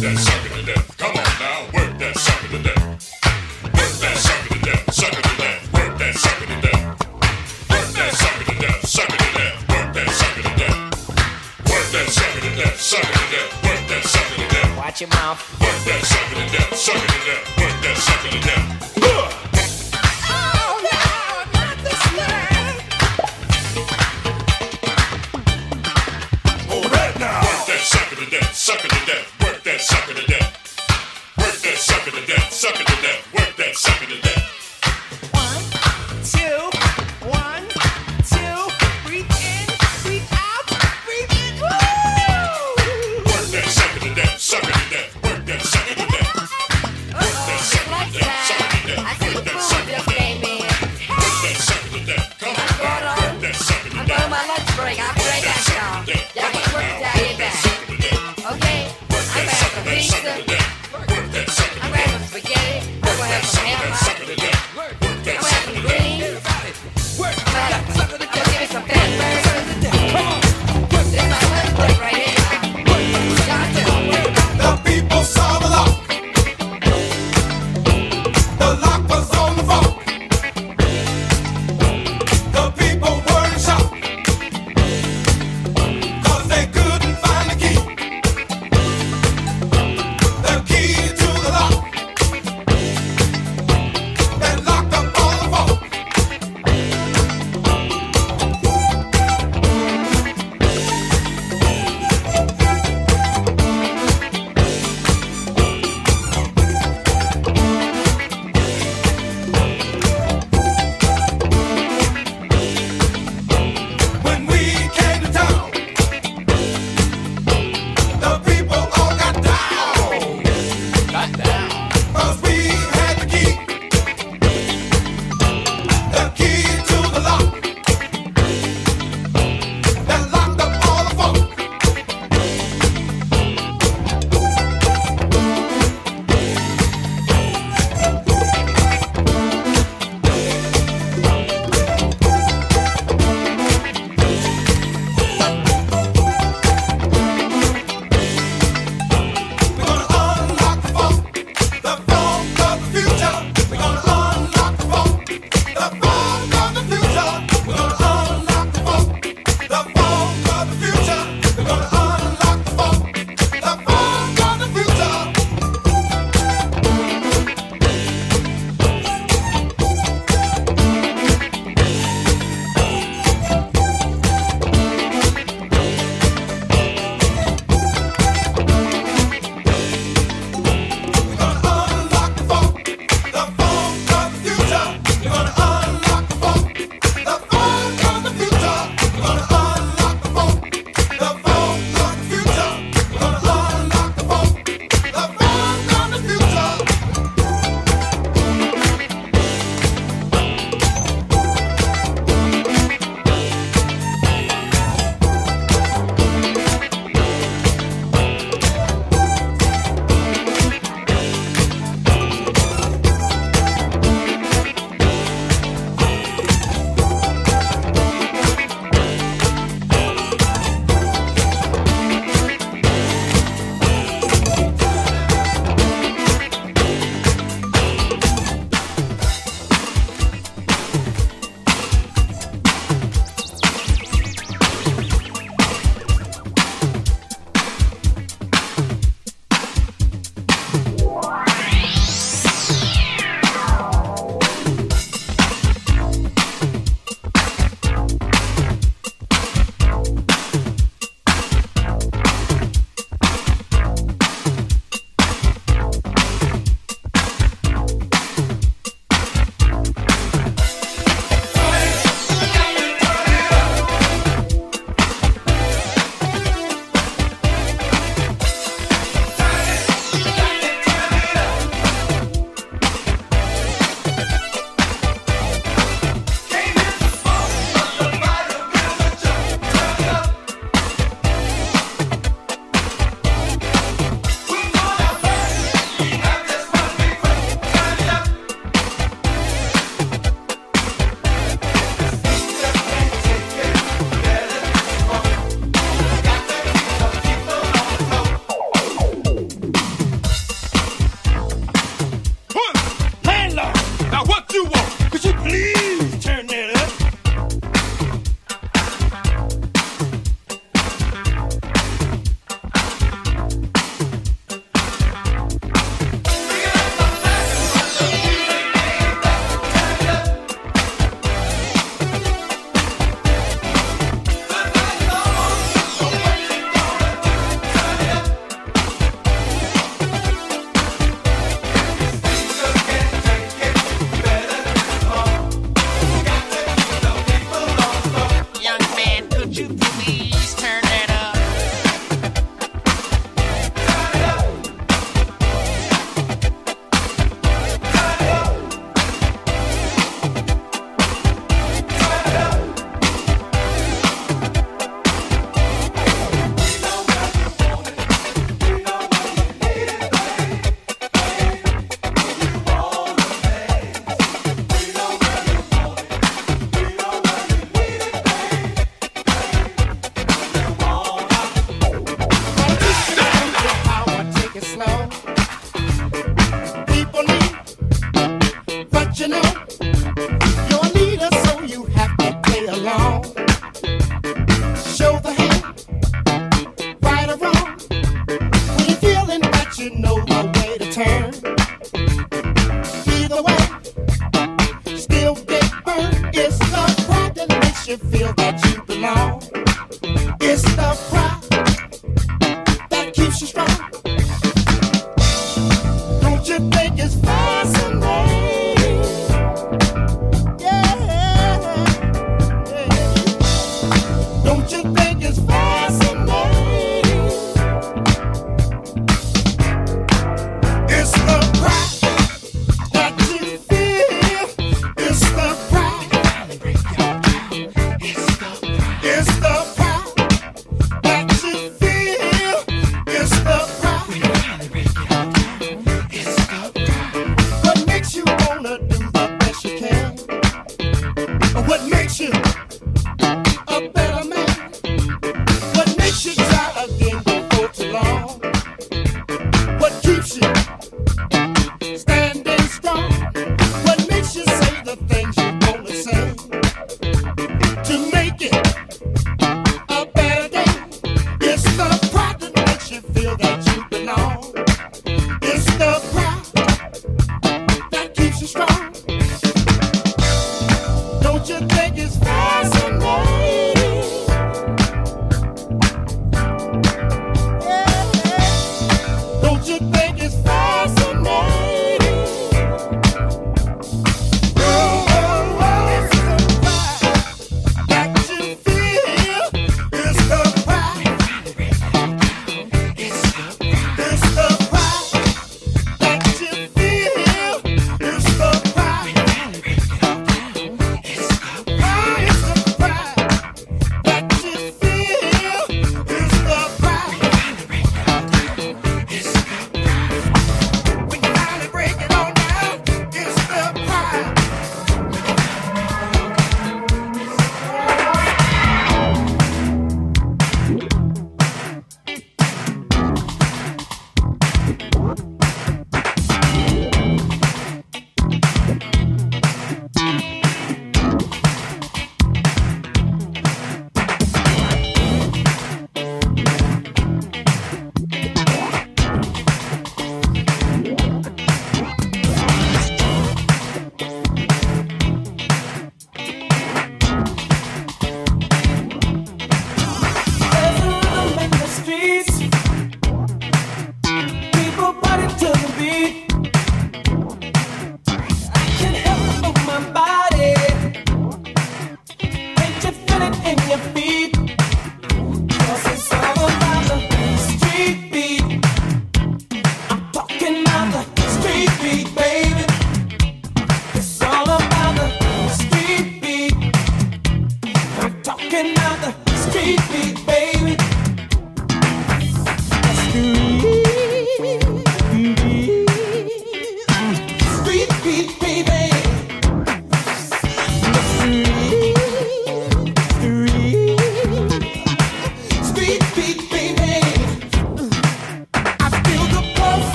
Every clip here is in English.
Yes.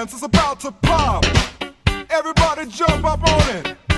dance is about to pop. Everybody jump up on it.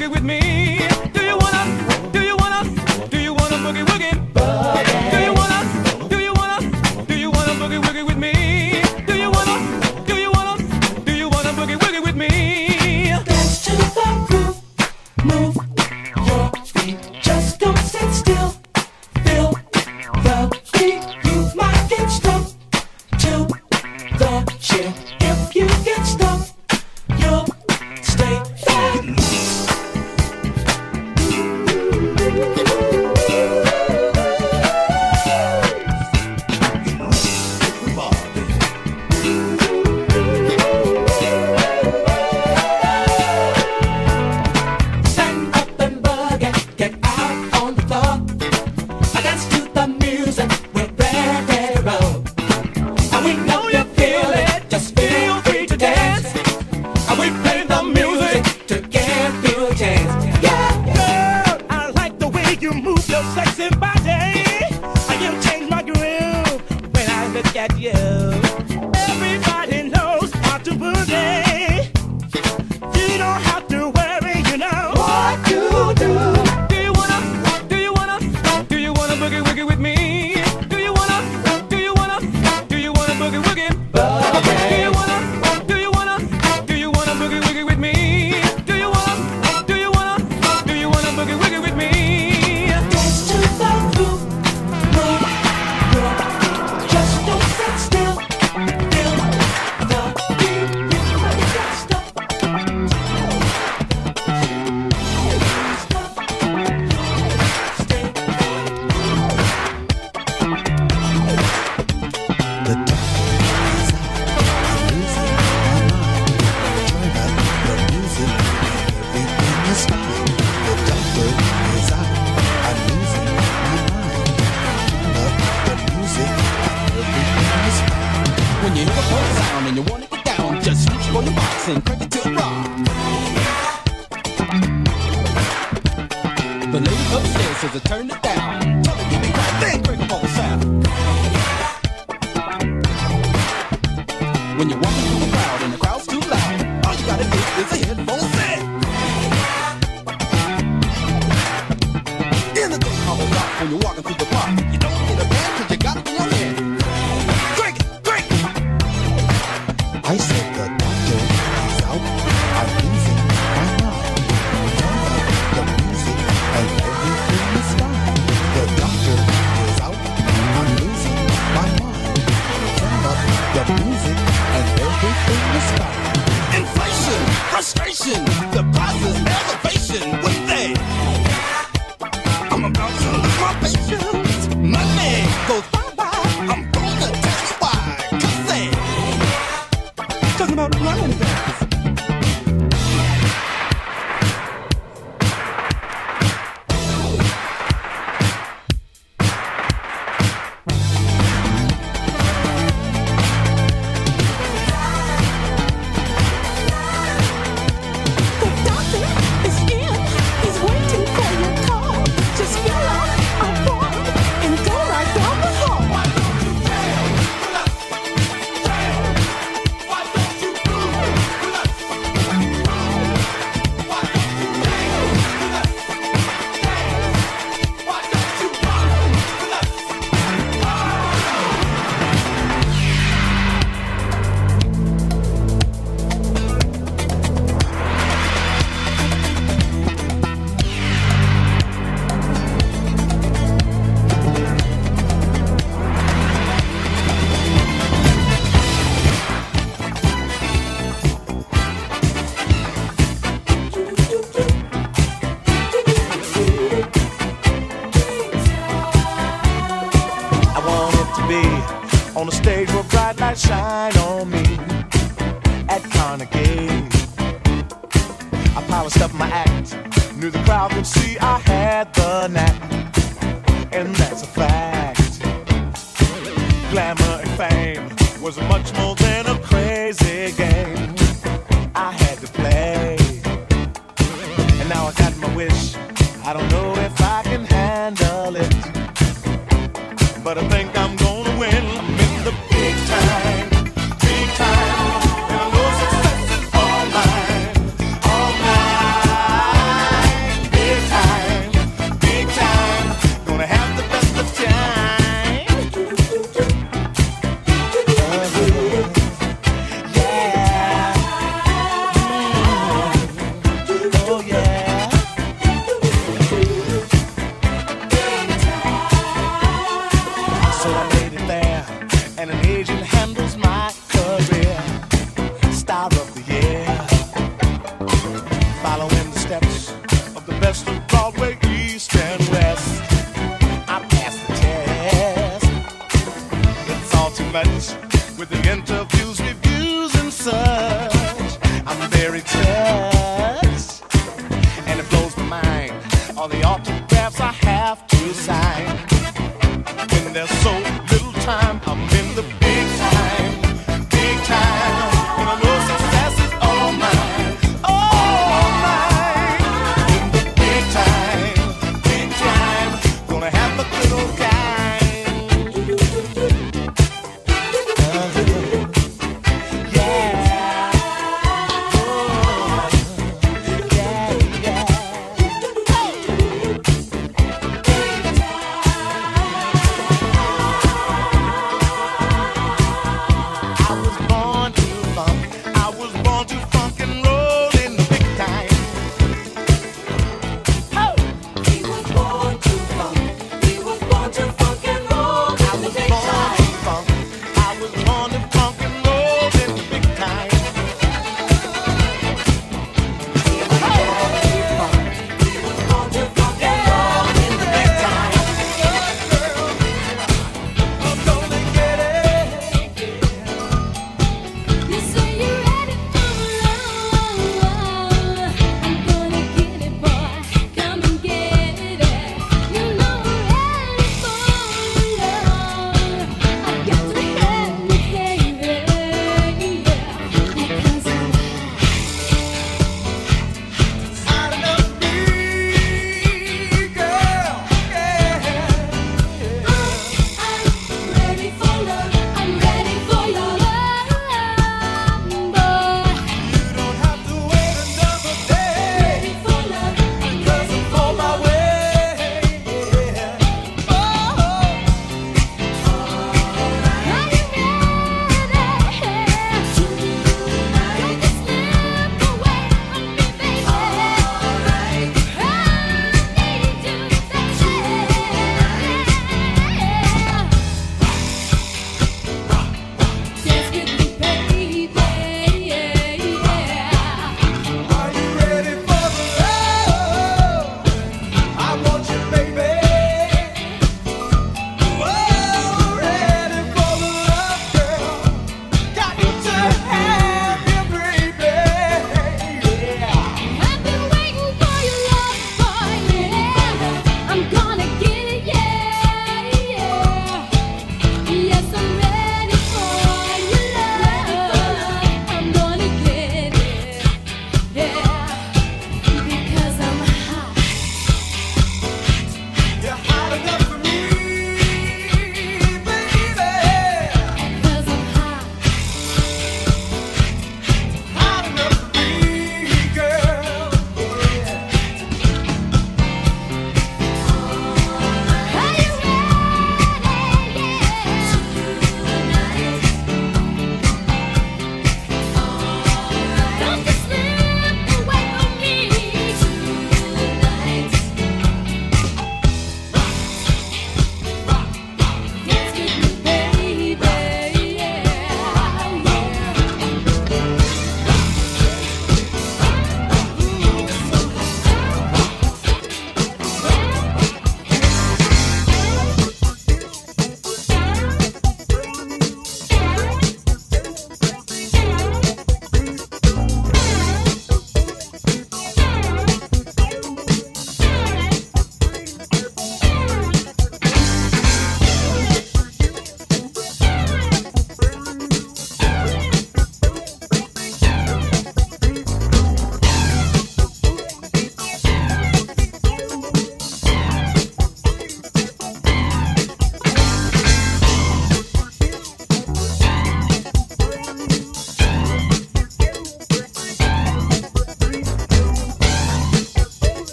Woogie with me? and the lady upstairs says I turn it down.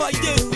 Make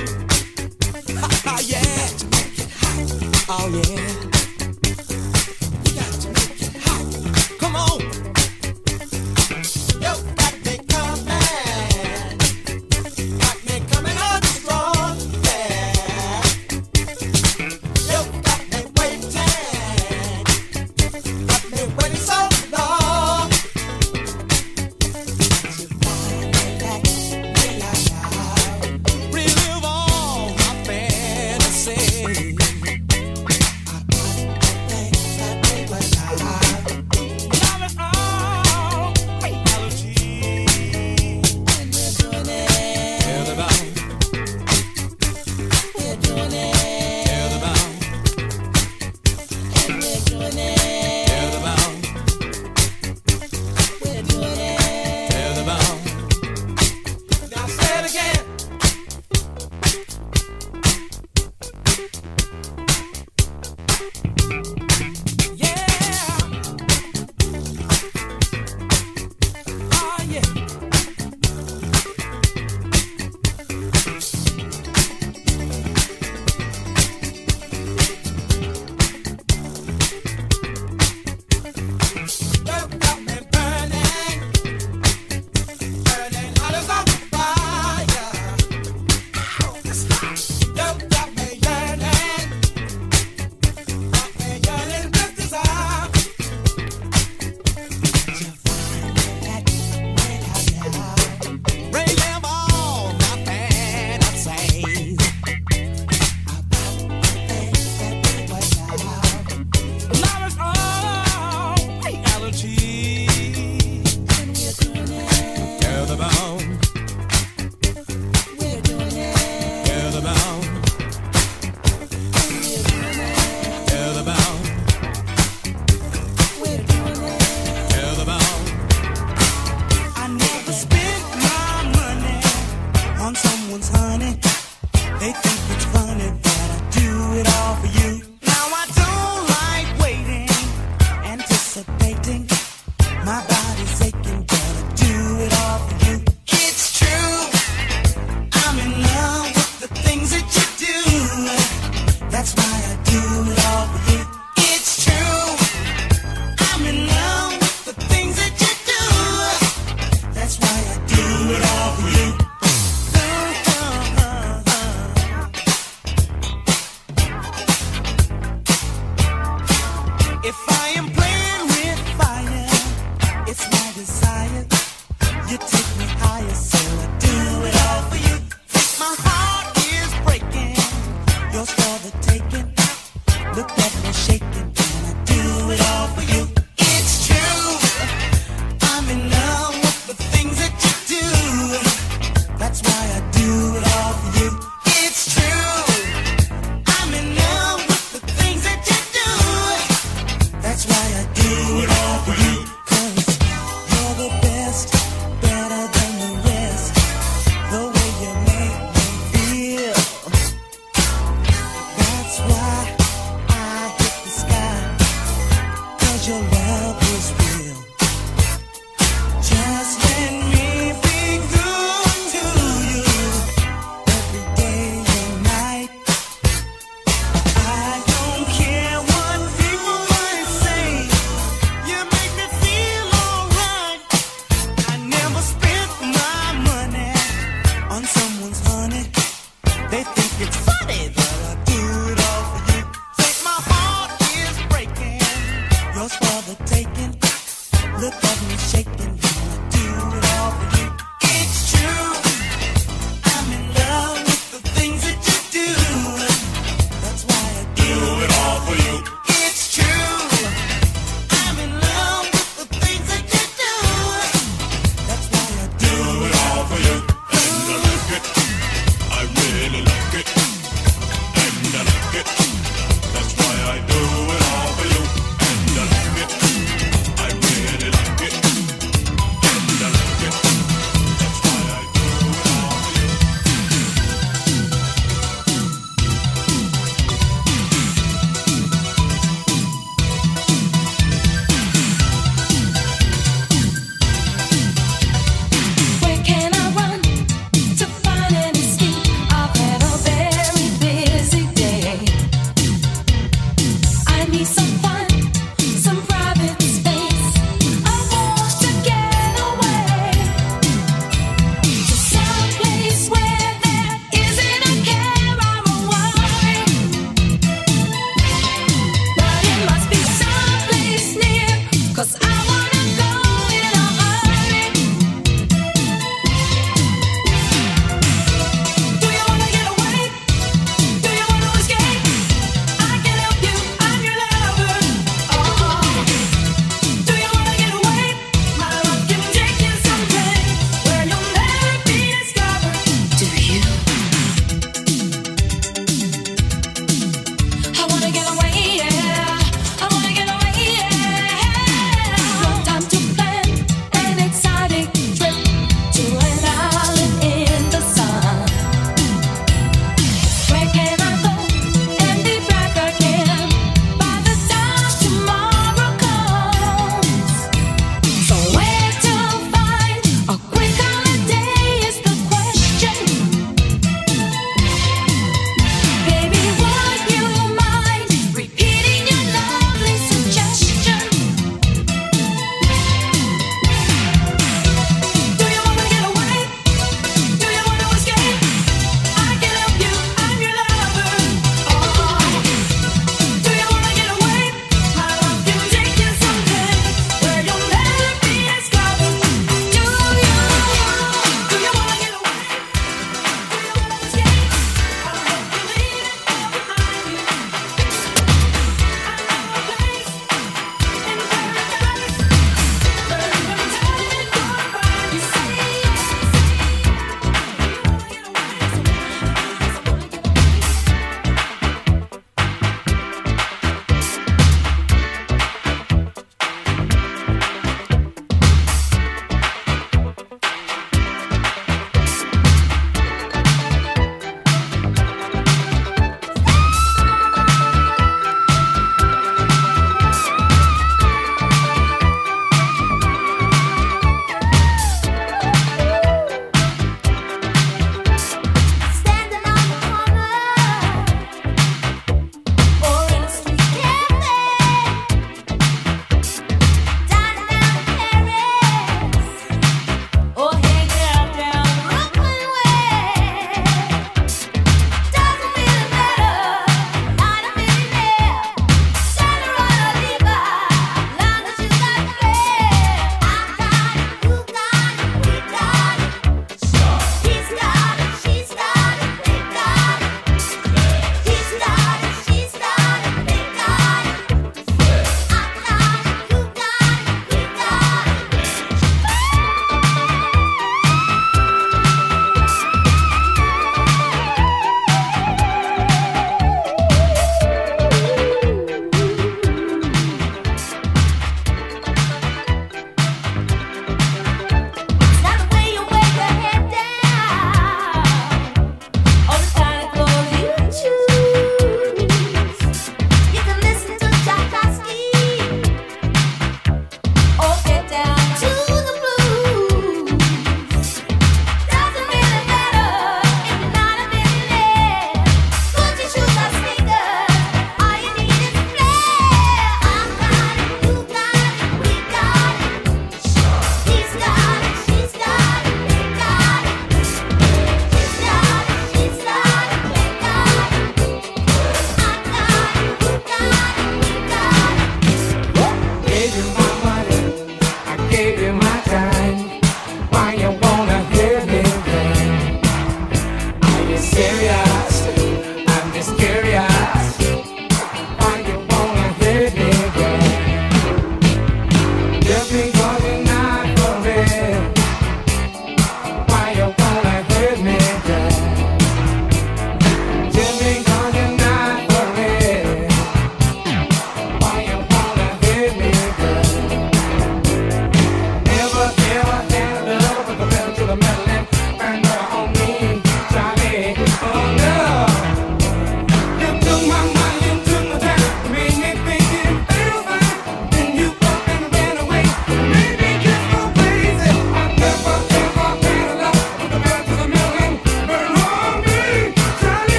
for the taking. Look at me shaking.